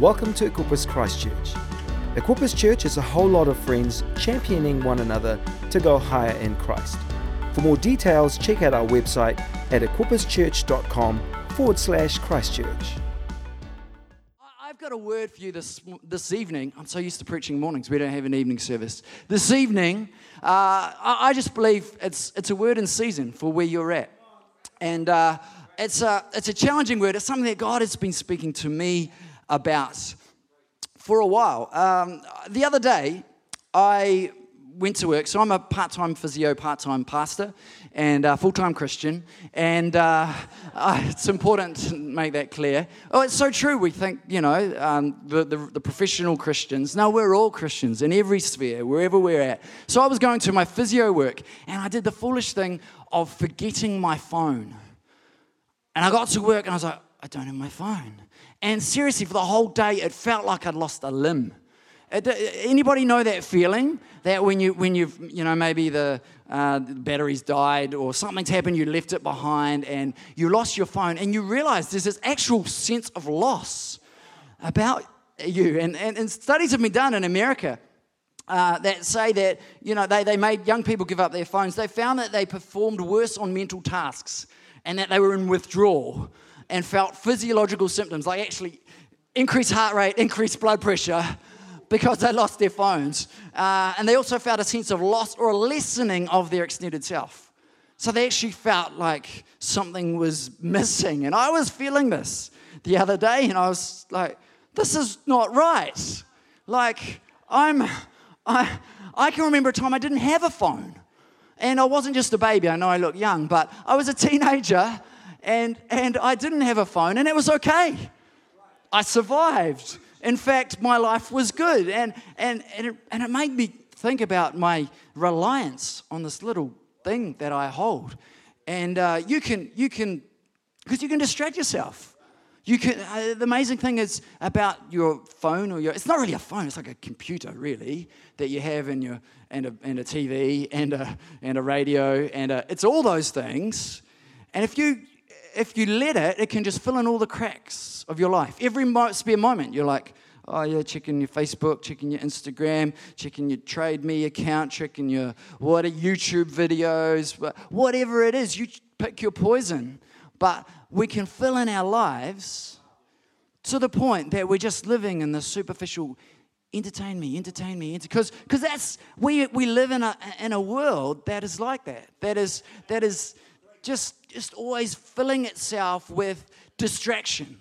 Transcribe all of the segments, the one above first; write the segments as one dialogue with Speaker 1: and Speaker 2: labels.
Speaker 1: Welcome to Equippers Christchurch. Equippers Church is a whole lot of friends championing one another to go higher in Christ. For more details, check out our website at equipperschurch.com forward slash Christchurch.
Speaker 2: I've got a word for you this, this evening. I'm so used to preaching mornings, we don't have an evening service. This evening, uh, I, I just believe it's, it's a word in season for where you're at. And uh, it's, a, it's a challenging word. It's something that God has been speaking to me about for a while. Um, the other day, I went to work. So I'm a part-time physio, part-time pastor, and a full-time Christian. And uh, it's important to make that clear. Oh, it's so true. We think, you know, um, the, the, the professional Christians. No, we're all Christians in every sphere, wherever we're at. So I was going to my physio work, and I did the foolish thing of forgetting my phone. And I got to work, and I was like, I don't have my phone. And seriously, for the whole day, it felt like I'd lost a limb. Anybody know that feeling that when you when you've you know maybe the, uh, the batteries died or something's happened, you left it behind and you lost your phone and you realize there's this actual sense of loss about you. And, and, and studies have been done in America uh, that say that you know they, they made young people give up their phones. They found that they performed worse on mental tasks and that they were in withdrawal and felt physiological symptoms like actually increased heart rate, increased blood pressure because they lost their phones. Uh, and they also felt a sense of loss or a lessening of their extended self. So they actually felt like something was missing. And I was feeling this the other day, and I was like, this is not right. Like, I'm, I, I can remember a time I didn't have a phone. And I wasn't just a baby, I know I look young, but I was a teenager and, and I didn't have a phone, and it was okay. I survived. In fact, my life was good. And, and, and, it, and it made me think about my reliance on this little thing that I hold. And uh, you can, you can, because you can distract yourself. You can, uh, the amazing thing is about your phone or your, it's not really a phone, it's like a computer really that you have in your, and a, and a TV and a, and a radio and a, it's all those things. And if you, if you let it, it can just fill in all the cracks of your life. Every spare moment, you're like, oh yeah, checking your Facebook, checking your Instagram, checking your Trade Me account, checking your what are YouTube videos, whatever it is, you pick your poison. But we can fill in our lives to the point that we're just living in the superficial entertain me, entertain me, because because that's we we live in a in a world that is like that. That is that is just, just always filling itself with distraction.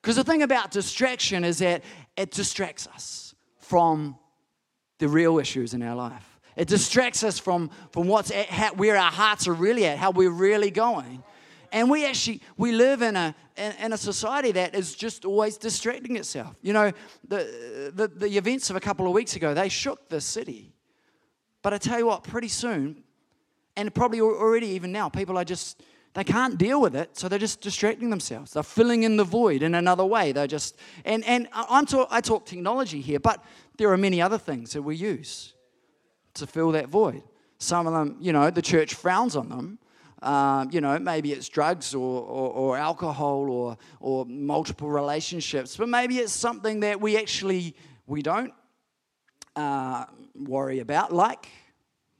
Speaker 2: Because the thing about distraction is that it distracts us from the real issues in our life. It distracts us from, from what's at, how, where our hearts are really at, how we're really going. And we actually, we live in a, in, in a society that is just always distracting itself. You know, the, the, the events of a couple of weeks ago, they shook the city. But I tell you what, pretty soon, and probably already even now, people are just, they can't deal with it, so they're just distracting themselves. They're filling in the void in another way. They're just, and, and I'm talk, I talk technology here, but there are many other things that we use to fill that void. Some of them, you know, the church frowns on them. Um, you know, maybe it's drugs or, or, or, alcohol or, or multiple relationships, but maybe it's something that we actually, we don't uh, worry about, like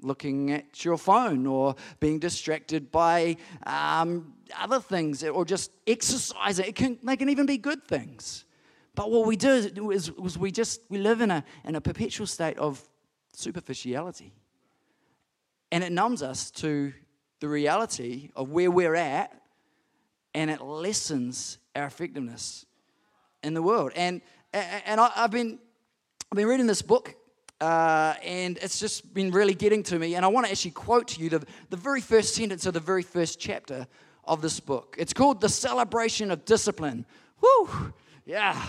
Speaker 2: looking at your phone or being distracted by um, other things or just exercising. It can, they can even be good things. But what we do is, is we just we live in a, in a perpetual state of superficiality. And it numbs us to the reality of where we're at and it lessens our effectiveness in the world. And, and I, have been, I've been reading this book uh, and it's just been really getting to me. And I want to actually quote to you the, the very first sentence of the very first chapter of this book. It's called The Celebration of Discipline. Woo! Yeah.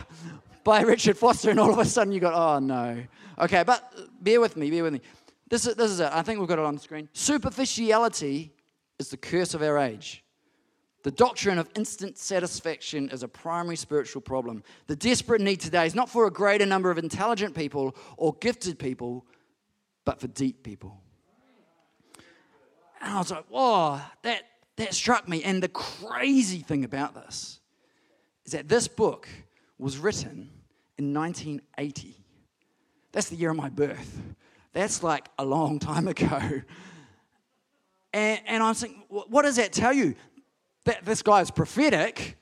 Speaker 2: By Richard Foster, and all of a sudden you go, oh no. Okay, but bear with me, bear with me. This is, this is it. I think we've got it on the screen. Superficiality is the curse of our age. The doctrine of instant satisfaction is a primary spiritual problem. The desperate need today is not for a greater number of intelligent people or gifted people, but for deep people. And I was like, whoa, that, that struck me. And the crazy thing about this is that this book was written in 1980. That's the year of my birth. That's like a long time ago. And, and I'm saying, what does that tell you? That this guy is prophetic.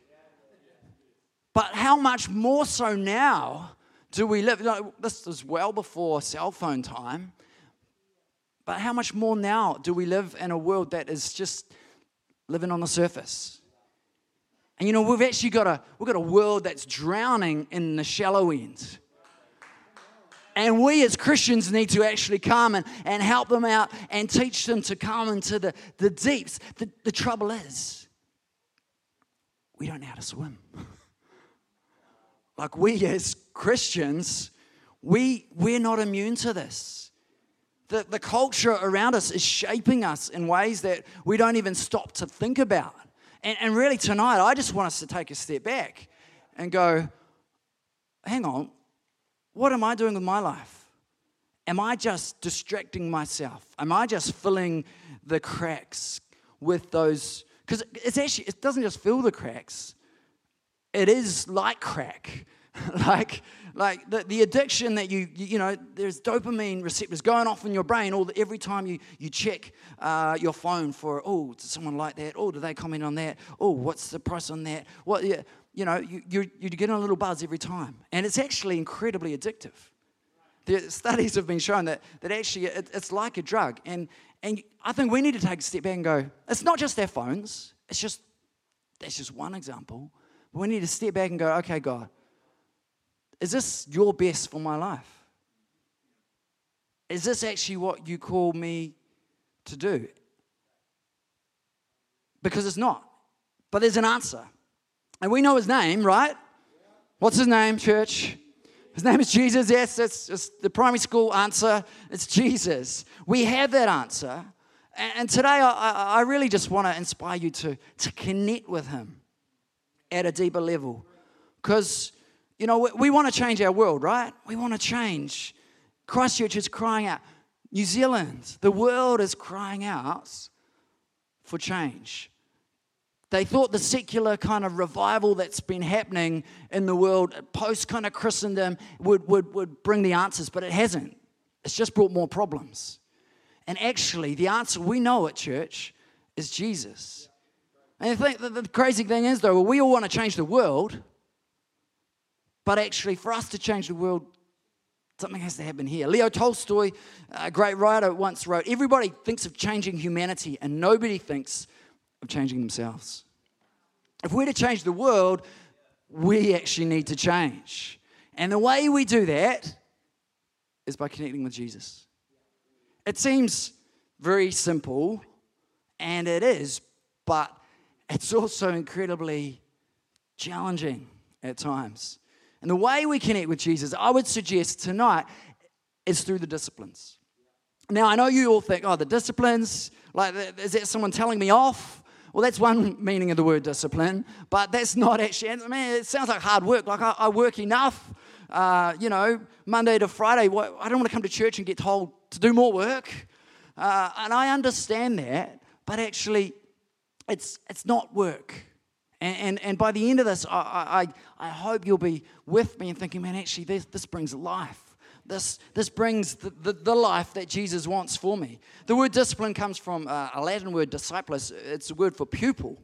Speaker 2: But how much more so now do we live? You know, this is well before cell phone time. But how much more now do we live in a world that is just living on the surface? And you know, we've actually got a we've got a world that's drowning in the shallow end. And we as Christians need to actually come and, and help them out and teach them to come into the, the deeps. The, the trouble is, we don't know how to swim. like we as Christians, we, we're not immune to this. The, the culture around us is shaping us in ways that we don't even stop to think about. And, and really, tonight, I just want us to take a step back and go, hang on, what am I doing with my life? Am I just distracting myself? Am I just filling the cracks with those? Because it's actually, it doesn't just fill the cracks, it is like crack. like, like the, the addiction that you, you, you, know, there's dopamine receptors going off in your brain all the, every time you, you check uh, your phone for, oh, does someone like that? Oh, do they comment on that? Oh, what's the price on that? What, yeah, you know, you, you're, you're getting a little buzz every time. And it's actually incredibly addictive. The studies have been shown that, that actually it, it's like a drug. And, and I think we need to take a step back and go, it's not just our phones, it's just, that's just one example. We need to step back and go, okay, God, is this your best for my life? Is this actually what you call me to do? Because it's not. But there's an answer. And we know his name, right? What's his name, church? His name is Jesus. Yes, that's, just the primary school answer. It's Jesus. We have that answer. And today, I, really just want to inspire you to, to connect with him at a deeper level. Because, you know, we want to change our world, right? We want to change. Christchurch is crying out. New Zealand, the world is crying out for change. They thought the secular kind of revival that's been happening in the world, post kind of Christendom, would, would, would bring the answers, but it hasn't. It's just brought more problems. And actually, the answer we know at church is Jesus. And the, the crazy thing is, though, we all want to change the world, but actually, for us to change the world, something has to happen here. Leo Tolstoy, a great writer, once wrote Everybody thinks of changing humanity, and nobody thinks of changing themselves. If we're to change the world, we actually need to change. And the way we do that is by connecting with Jesus. It seems very simple, and it is, but it's also incredibly challenging at times. And the way we connect with Jesus, I would suggest tonight, is through the disciplines. Now, I know you all think, oh, the disciplines, like, is that someone telling me off? Well, that's one meaning of the word discipline, but that's not actually, I mean, it sounds like hard work. Like I, I work enough, uh, you know, Monday to Friday. I don't want to come to church and get told to do more work. Uh, and I understand that, but actually, it's, it's not work. And, and, and by the end of this, I, I, I hope you'll be with me and thinking, man, actually, this, this brings life. This, this brings the, the, the, life that Jesus wants for me. The word discipline comes from uh, a Latin word, discipulus. It's a word for pupil,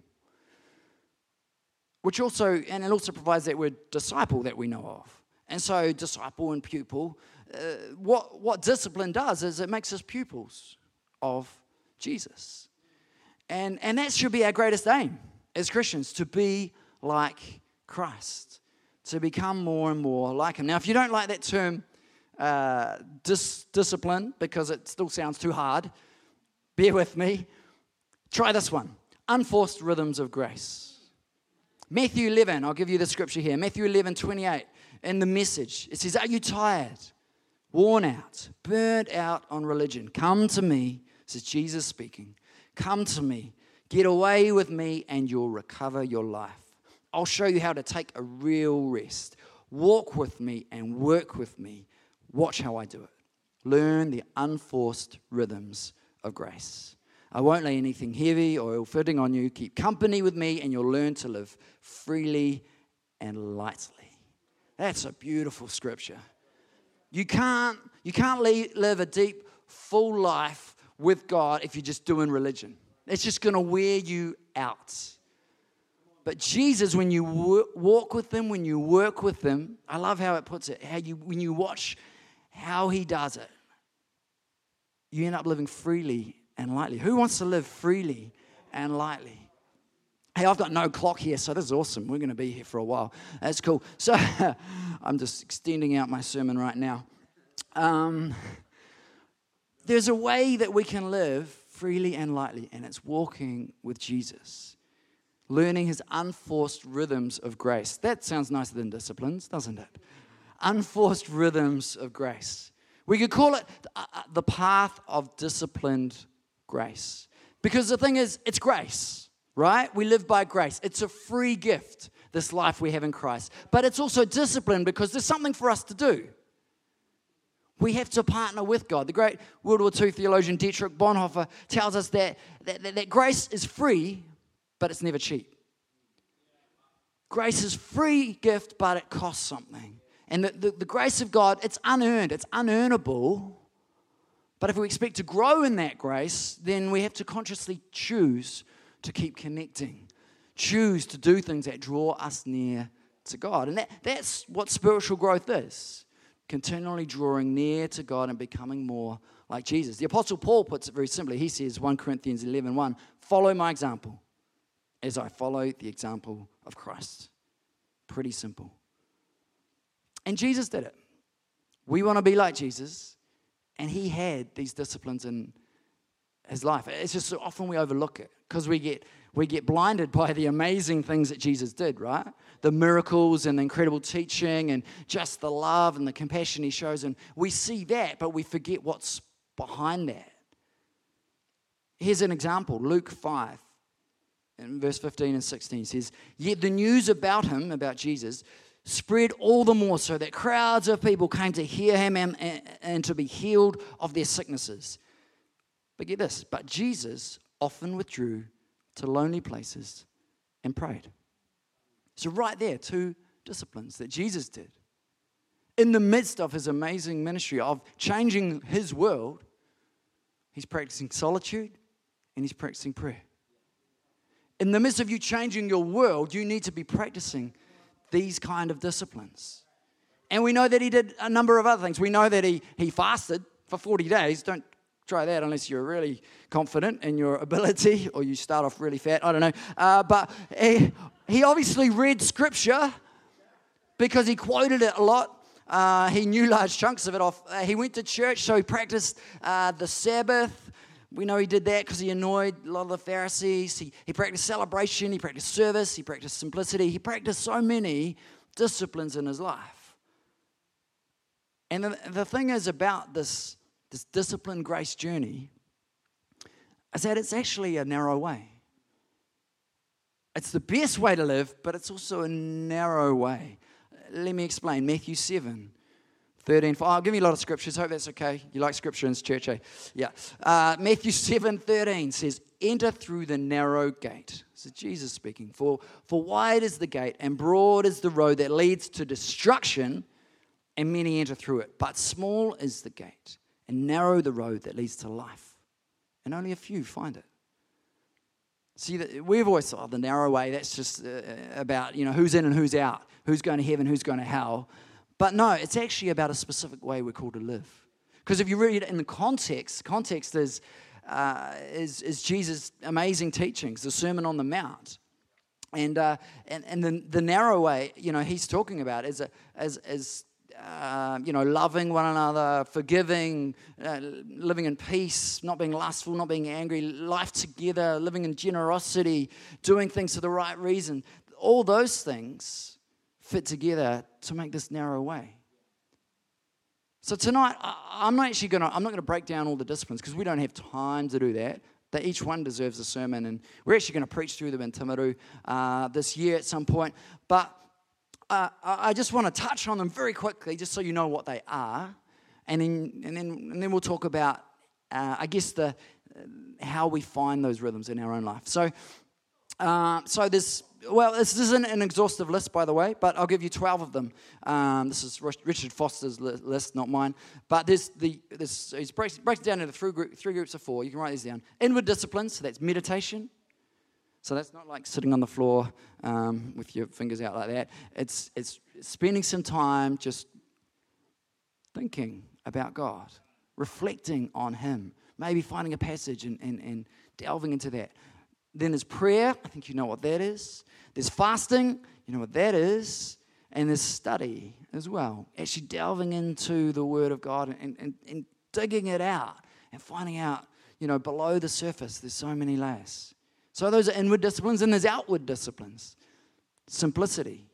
Speaker 2: which also, and it also provides that word disciple that we know of. And so, disciple and pupil, uh, what, what discipline does is it makes us pupils of Jesus. And, and that should be our greatest aim as Christians to be like Christ, to become more and more like Him. Now, if you don't like that term, uh, dis- discipline because it still sounds too hard. Bear with me. Try this one unforced rhythms of grace. Matthew 11, I'll give you the scripture here. Matthew 11, 28, in the message, it says, Are you tired, worn out, burnt out on religion? Come to me, this is Jesus speaking. Come to me, get away with me, and you'll recover your life. I'll show you how to take a real rest. Walk with me and work with me Watch how I do it. Learn the unforced rhythms of grace. I won't lay anything heavy or ill fitting on you. Keep company with me, and you'll learn to live freely and lightly. That's a beautiful scripture. You can't, you can't live a deep, full life with God if you're just doing religion. It's just going to wear you out. But Jesus, when you walk with Him, when you work with Him, I love how it puts it. How you, when you watch how He does it, you end up living freely and lightly. Who wants to live freely and lightly? Hey, I've got no clock here, so this is awesome. We're going to be here for a while. That's cool. So I'm just extending out my sermon right now. Um, there's a way that we can live freely and lightly, and it's walking with Jesus, learning his unforced rhythms of grace. That sounds nicer than disciplines, doesn't it? Unforced rhythms of grace. We could call it uh, uh, the path of disciplined grace. Because the thing is, it's grace right? We live by grace. It's a free gift, this life we have in Christ. But it's also discipline because there's something for us to do. We have to partner with God. The great World War II theologian Dietrich Bonhoeffer tells us that, that, that, that grace is free, but it's never cheap. Grace is free gift, but it costs something. And the, the, the grace of God, it's unearned, it's unearnable. But if we expect to grow in that grace, then we have to consciously choose to keep connecting. Choose to do things that draw us near to God. And that, that's what spiritual growth is continually drawing near to God and becoming more like Jesus. The Apostle Paul puts it very simply. He says, 1 Corinthians 11 1, follow my example as I follow the example of Christ. Pretty simple. And Jesus did it. We want to be like Jesus, and he had these disciplines in his life. It's just so often we overlook it because we get we get blinded by the amazing things that Jesus did, right? The miracles and the incredible teaching and just the love and the compassion he shows. And we see that, but we forget what's behind that. Here's an example Luke 5, in verse 15 and 16 says, Yet the news about him, about Jesus, spread all the more so that crowds of people came to hear him and, and, and to be healed of their sicknesses. But get this, but Jesus often withdrew to lonely places and prayed. So, right there, two disciplines that Jesus did. In the midst of his amazing ministry of changing his world, he's practicing solitude and he's practicing prayer. In the midst of you changing your world, you need to be practicing these kind of disciplines. And we know that he did a number of other things. We know that he, he fasted for 40 days. Don't try that unless you're really confident in your ability or you start off really fat. I don't know. Uh, but he, he, obviously read scripture because he quoted it a lot. Uh, he knew large chunks of it off. Uh, he went to church, so he practiced uh, the Sabbath. We know he did that because he annoyed a lot of the Pharisees. He, he practiced celebration, he practiced service, he practiced simplicity. He practiced so many disciplines in his life. And the, the thing is about this this disciplined grace journey, is that it's actually a narrow way. It's the best way to live, but it's also a narrow way. Let me explain. Matthew 7, 13. I'll give you a lot of scriptures. Hope that's okay. You like scripture in church, eh? Yeah. Uh, Matthew 7, 13 says, Enter through the narrow gate. So Jesus speaking. For, for wide is the gate, and broad is the road that leads to destruction, and many enter through it. But small is the gate and narrow the road that leads to life. And only a few find it. See, we've always thought oh, the narrow way, that's just uh, about, you know, who's in and who's out, who's going to heaven, who's going to hell. But no, it's actually about a specific way we're called to live. Because if you read it in the context, context is, uh, is, is Jesus' amazing teachings, the Sermon on the Mount. And, uh, and, and the, the narrow way, you know, he's talking about is, a, as, as uh, you know, loving one another, forgiving, uh, living in peace, not being lustful, not being angry, life together, living in generosity, doing things for the right reason. All those things fit together to make this narrow way. So tonight, I'm not actually going to, I'm not going to break down all the disciplines because we don't have time to do that. That each one deserves a sermon, and we're actually going to preach through them in Timaru uh, this year at some point. But uh, I just want to touch on them very quickly, just so you know what they are, and then and then and then we'll talk about, uh, I guess the how we find those rhythms in our own life. So, uh, so there's well, this isn't an exhaustive list, by the way, but I'll give you 12 of them. Um, this is Richard Foster's list, not mine. But there's the, there's, he breaks, breaks it down into three, group, three groups of four. You can write these down. Inward disciplines, so that's meditation. So that's not like sitting on the floor um, with your fingers out like that. It's, it's spending some time just thinking about God, reflecting on Him, maybe finding a passage and, and, and delving into that. Then there's prayer. I think you know what that is. There's fasting. You know what that is. And there's study as well. Actually delving into the Word of God and, and, and digging it out and finding out, you know, below the surface, there's so many layers. So those are inward disciplines, and there's outward disciplines. Simplicity.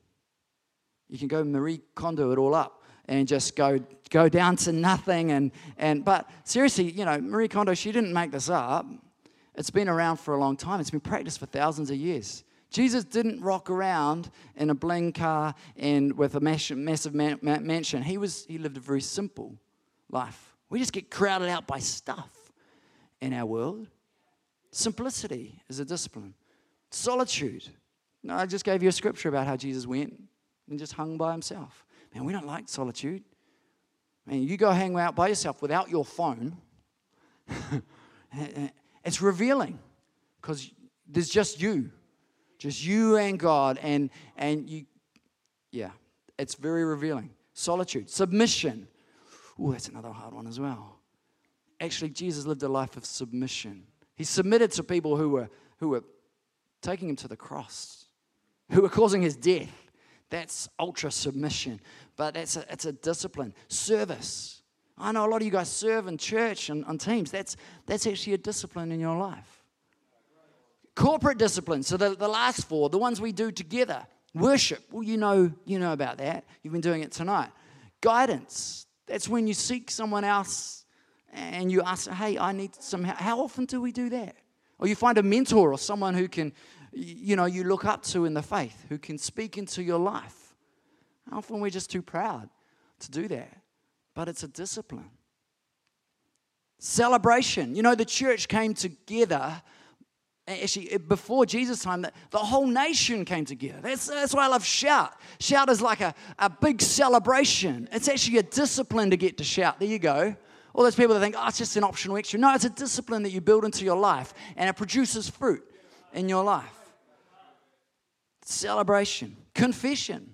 Speaker 2: You can go Marie Kondo it all up and just go go down to nothing and and but seriously, you know, Marie Kondo, she didn't make this up. It's been around for a long time. It's been practiced for thousands of years. Jesus didn't rock around in a bling car and with a massive mansion. He, was, he lived a very simple life. We just get crowded out by stuff in our world. Simplicity is a discipline. Solitude. No, I just gave you a scripture about how Jesus went and just hung by himself. Man, we don't like solitude. Man, you go hang out by yourself without your phone. It's revealing because there's just you, just you and God, and and you, yeah, it's very revealing. Solitude, submission. Oh, that's another hard one as well. Actually, Jesus lived a life of submission. He submitted to people who were who were taking him to the cross, who were causing his death. That's ultra submission, but that's a, it's a discipline. Service. I know a lot of you guys serve in church and on teams. That's, that's actually a discipline in your life. Corporate discipline. So the, the last four, the ones we do together. Worship. Well, you know, you know about that. You've been doing it tonight. Guidance. That's when you seek someone else and you ask, hey, I need some help. How often do we do that? Or you find a mentor or someone who can, you know, you look up to in the faith, who can speak into your life. How often we're just too proud to do that but it's a discipline. Celebration. You know, the church came together. Actually, before Jesus' time, the whole nation came together. That's, that's why I love shout. Shout is like a, a big celebration. It's actually a discipline to get to shout. There you go. All those people that think, oh, it's just an optional extra. No, it's a discipline that you build into your life and it produces fruit in your life. Celebration, confession.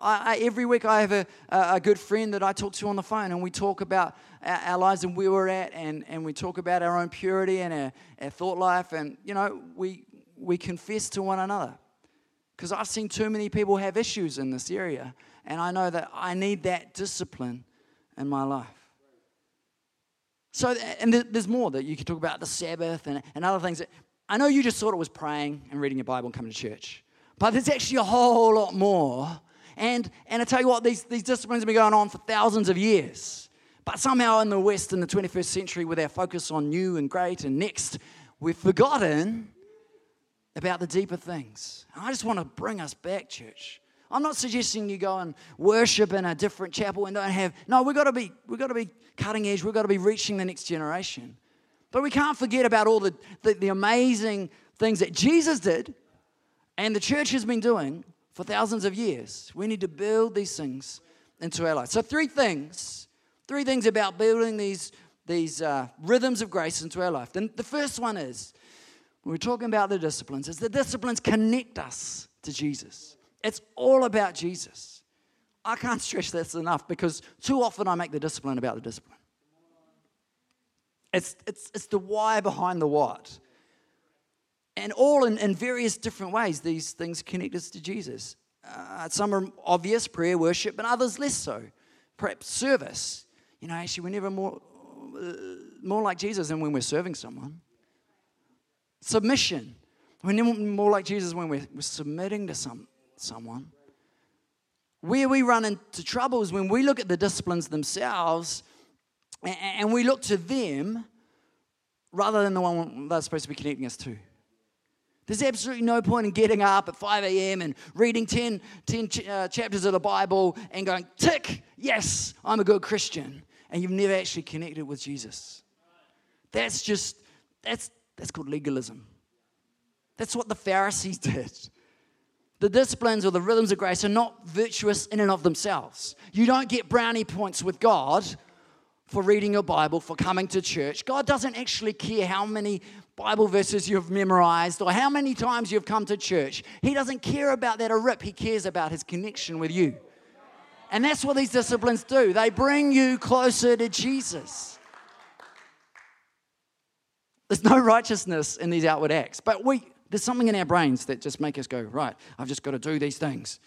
Speaker 2: I, I, every week I have a, a, good friend that I talk to on the phone, and we talk about our, our, lives and where we're at, and, and we talk about our own purity and our, our thought life, and you know we we confess to one another because I've seen too many people have issues in this area, and I know that I need that discipline in my life. So, and there's more that you could talk about the Sabbath and, and other things. That, I know you just thought it was praying and reading your Bible and coming to church, but there's actually a whole lot more and, and I tell you what, these, these disciplines have been going on for thousands of years. But somehow in the West, in the 21st century, with our focus on new and great and next, we've forgotten about the deeper things. And I just want to bring us back, church. I'm not suggesting you go and worship in a different chapel and don't have. No, we've got to be, we've got to be cutting edge. We've got to be reaching the next generation. But we can't forget about all the, the, the amazing things that Jesus did and the church has been doing for thousands of years. We need to build these things into our life. So, three things, three things about building these, these uh, rhythms of grace into our life. Then the first one is, when we're talking about the disciplines, is the disciplines connect us to Jesus. It's all about Jesus. I can't stress this enough because too often I make the discipline about the discipline. It's, it's, it's the why behind the what. And all in, in various different ways, these things connect us to Jesus. Uh, some are obvious, prayer, worship, but others less so. Perhaps service. You know, actually, we're never more, uh, more like Jesus than when we're serving someone. Submission. We're never more like Jesus when we're, we're submitting to some, someone. Where we run into trouble is when we look at the disciplines themselves and, and we look to them rather than the one that's supposed to be connecting us to. There's absolutely no point in getting up at 5 a.m. and reading 10, 10 ch- uh, chapters of the Bible and going, tick, yes, I'm a good Christian. And you've never actually connected with Jesus. That's just, that's, that's called legalism. That's what the Pharisees did. The disciplines or the rhythms of grace are not virtuous in and of themselves. You don't get brownie points with God for reading your Bible, for coming to church. God doesn't actually care how many Bible verses you've memorized or how many times you've come to church. He doesn't care about that a rip. He cares about his connection with you. And that's what these disciplines do. They bring you closer to Jesus. There's no righteousness in these outward acts, but we there's something in our brains that just make us go, right, I've just got to do these things.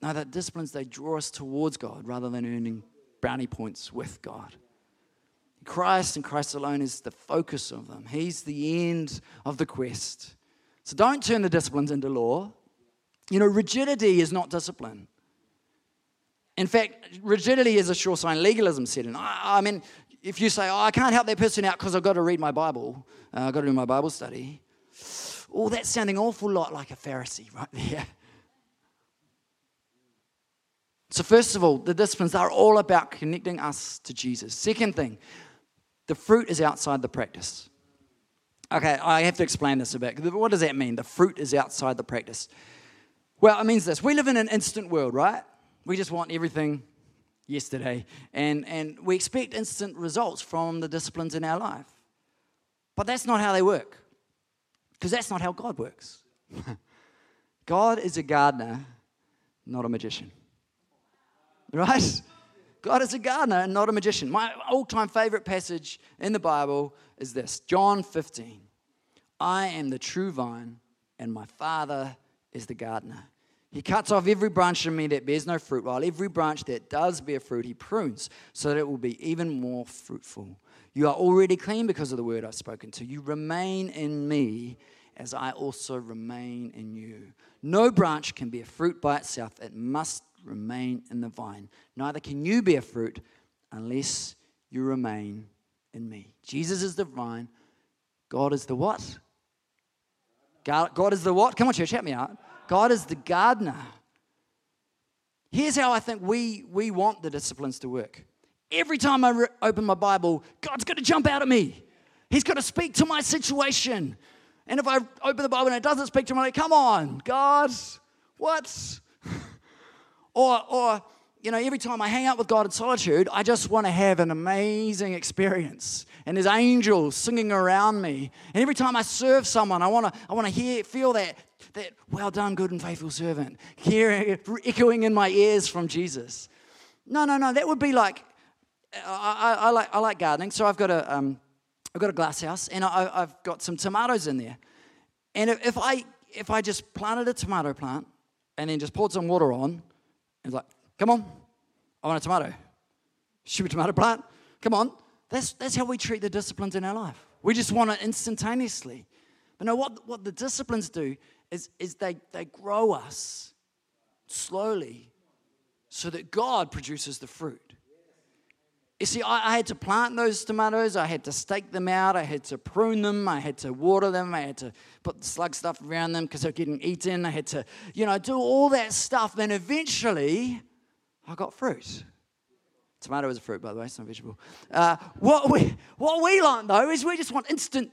Speaker 2: No, that disciplines, they draw us towards God rather than earning brownie points with God. Christ and Christ alone is the focus of them. He's the end of the quest. So don't turn the disciplines into law. You know, rigidity is not discipline. In fact, rigidity is a sure sign legalism set in. I, I mean, if you say, oh, I can't help that person out because I've got to read my Bible, uh, I've got to do my Bible study, oh, that's sounding awful lot like a Pharisee right there. So, first of all, the disciplines are all about connecting us to Jesus. Second thing, the fruit is outside the practice. Okay, I have to explain this a bit. What does that mean? The fruit is outside the practice. Well, it means this we live in an instant world, right? We just want everything yesterday, and, and we expect instant results from the disciplines in our life. But that's not how they work, because that's not how God works. God is a gardener, not a magician. Right? God is a gardener and not a magician. My all time favorite passage in the Bible is this John 15. I am the true vine, and my Father is the gardener. He cuts off every branch in me that bears no fruit, while every branch that does bear fruit, he prunes so that it will be even more fruitful. You are already clean because of the word I've spoken to. You remain in me as I also remain in you. No branch can bear fruit by itself, it must remain in the vine. Neither can you bear fruit unless you remain in me. Jesus is the vine. God is the what? God is the what? Come on, church, help me out. God is the gardener. Here's how I think we, we want the disciplines to work. Every time I re- open my Bible, God's going to jump out at me. He's going to speak to my situation. And if I open the Bible and it doesn't speak to me, I'm like, come on, God, what? Or, or, you know, every time I hang out with God in solitude, I just want to have an amazing experience. And there's angels singing around me. And every time I serve someone, I want to, I want to hear, feel that that well done, good and faithful servant, hearing, echoing in my ears from Jesus. No, no, no. That would be like I, I, I like I like gardening, so I've got a um, I've got a glass house, and I, have got some tomatoes in there. And if, if I if I just planted a tomato plant and then just poured some water on, and like, come on, I want a tomato. A tomato plant. Come on. That's that's how we treat the disciplines in our life. We just want it instantaneously. But no, what, what the disciplines do is, is they, they grow us slowly so that God produces the fruit. You see, I, I, had to plant those tomatoes, I had to stake them out, I had to prune them, I had to water them, I had to put slug stuff around them because they're getting eaten, I had to, you know, do all that stuff. Then eventually, I got fruit. Tomato is a fruit, by the way, it's not a vegetable. Uh, what, we, what we learn, though, is we just want instant,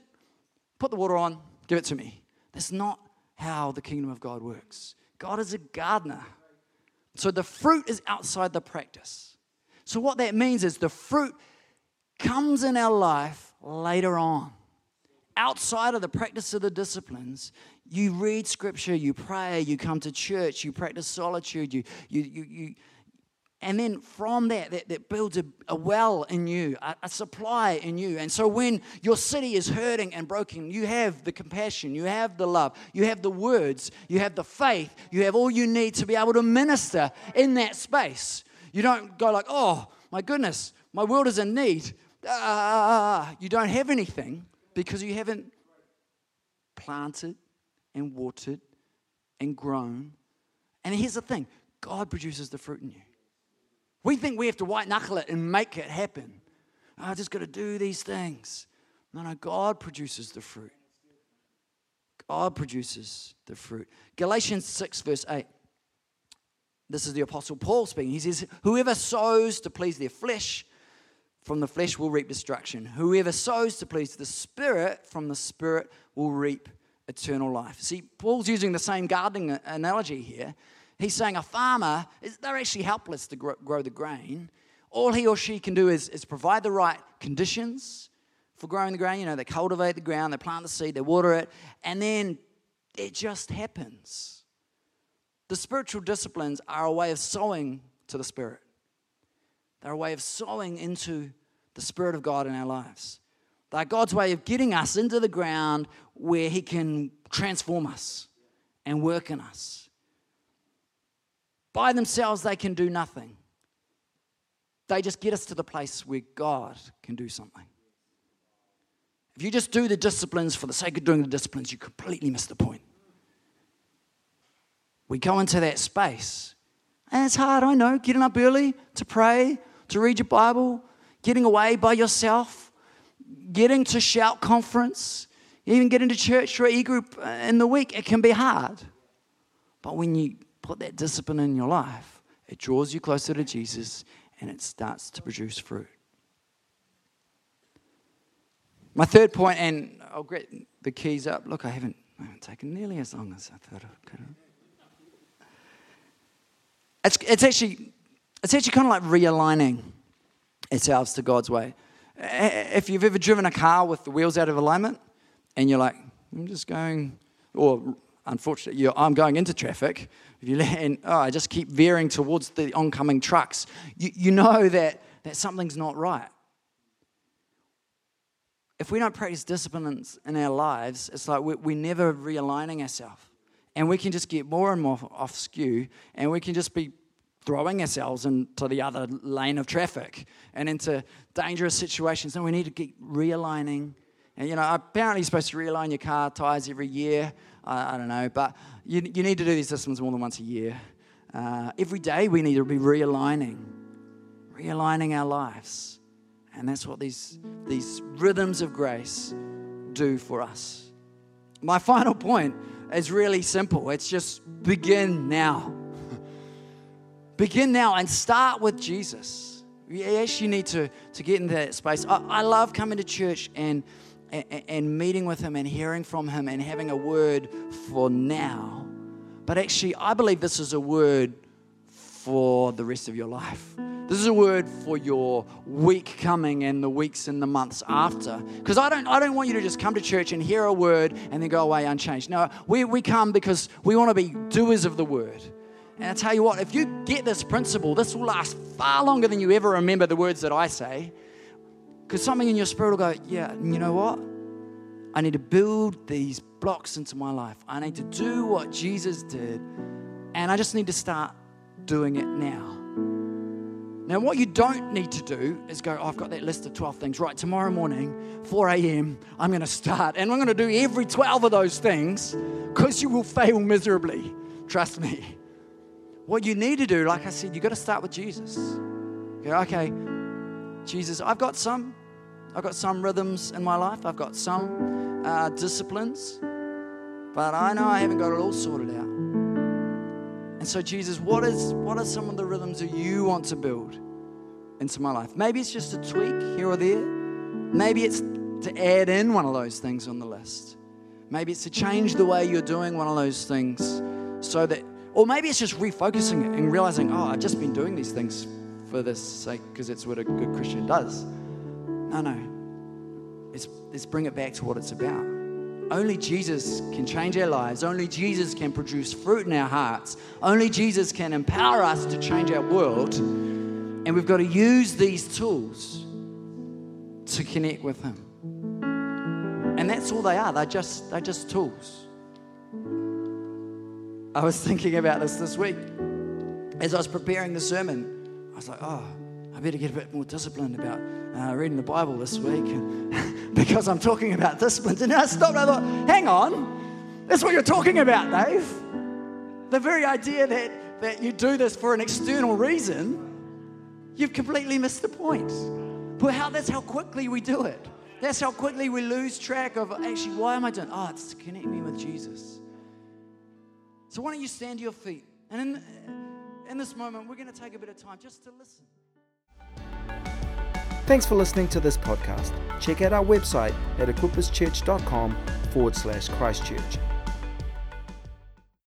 Speaker 2: put the water on, give it to me. That's not how the kingdom of God works. God is a gardener. So the fruit is outside the practice. So what that means is the fruit comes in our life later on. Outside of the practice of the disciplines, you read scripture, you pray, you come to church, you practice solitude, you, you, you, you and then from that, that, that builds a, a, well in you, a, a, supply in you. And so when your city is hurting and broken, you have the compassion, you have the love, you have the words, you have the faith, you have all you need to be able to minister in that space. You don't go like, oh, my goodness, my world is in need. Ah, you don't have anything because you haven't planted and watered and grown. And here's the thing God produces the fruit in you. We think we have to white knuckle it and make it happen. I just got to do these things. No, no, God produces the fruit. God produces the fruit. Galatians 6, verse 8. This is the Apostle Paul speaking. He says, Whoever sows to please their flesh, from the flesh will reap destruction. Whoever sows to please the Spirit, from the Spirit will reap eternal life. See, Paul's using the same gardening analogy here. He's saying a farmer, they're actually helpless to grow the grain. All he or she can do is, is provide the right conditions for growing the grain. You know, they cultivate the ground, they plant the seed, they water it, and then it just happens. The spiritual disciplines are a way of sowing to the Spirit, they're a way of sowing into the Spirit of God in our lives. They're God's way of getting us into the ground where He can transform us and work in us. By themselves, they can do nothing. They just get us to the place where God can do something. If you just do the disciplines for the sake of doing the disciplines, you completely miss the point. We go into that space, and it's hard, I know, getting up early to pray, to read your Bible, getting away by yourself, getting to shout conference, even getting to church for e group in the week, it can be hard. But when you put that discipline in your life, it draws you closer to Jesus and it starts to produce fruit. My third point, and I'll get the keys up. Look, I haven't, I haven't taken nearly as long as I thought I could have. It's, it's, actually, it's actually kind of like realigning ourselves to God's way. If you've ever driven a car with the wheels out of alignment and you're like, I'm just going, or unfortunately, I'm going into traffic, if you and oh, I just keep veering towards the oncoming trucks, you, you know that, that something's not right. If we don't practice disciplines in our lives, it's like we're, we're never realigning ourselves. And we can just get more and more off skew, and we can just be throwing ourselves into the other lane of traffic and into dangerous situations. And we need to keep realigning. And, you know, apparently you're supposed to realign your car tires every year. I, I don't know, but you, you need to do these systems more than once a year. Uh, every day we need to be realigning, realigning our lives. And that's what these, these rhythms of grace do for us. My final point is really simple it's just begin now. Begin now and start with Jesus. Yes, you need to, to get into that space. I, I love coming to church and, and, and meeting with Him and hearing from Him and having a word for now. But actually, I believe this is a word for the rest of your life. This is a word for your week coming and the weeks and the months after. Because I don't, I don't want you to just come to church and hear a word and then go away unchanged. No, we, we come because we want to be doers of the word. And I tell you what, if you get this principle, this will last far longer than you ever remember the words that I say. Because something in your spirit will go, yeah, you know what? I need to build these blocks into my life. I need to do what Jesus did. And I just need to start doing it now. Now, what you don't need to do is go, oh, I've got that list of 12 things. Right, tomorrow morning, 4 a.m., I'm going to start. And I'm going to do every 12 of those things because you will fail miserably. Trust me. What you need to do, like I said, you've got to start with Jesus. Go, okay, Jesus, I've got some. I've got some rhythms in my life. I've got some uh, disciplines. But I know I haven't got it all sorted out. And so, Jesus, what, is, what are some of the rhythms that you want to build into my life? Maybe it's just a tweak here or there. Maybe it's to add in one of those things on the list. Maybe it's to change the way you're doing one of those things so that or maybe it's just refocusing it and realizing, oh, I've just been doing these things for this sake because it's what a good Christian does. No, no. Let's, let's bring it back to what it's about. Only Jesus can change our lives. Only Jesus can produce fruit in our hearts. Only Jesus can empower us to change our world. And we've got to use these tools to connect with Him. And that's all they are. They're just, they're just tools. I was thinking about this this week. As I was preparing the sermon, I was like, oh, I better get a bit more disciplined about uh, reading the Bible this week because I'm talking about disciplines. And I stopped and I thought, hang on, that's what you're talking about, Dave. The very idea that, that you do this for an external reason, you've completely missed the point. But how that's how quickly we do it. That's how quickly we lose track of actually why am I doing? Oh, it's to connect me with Jesus. So why don't you stand to your feet? And in, in this moment, we're going to take a bit of time just to listen.
Speaker 1: Thanks for listening to this podcast. Check out our website at equipperschurch.com forward slash Christchurch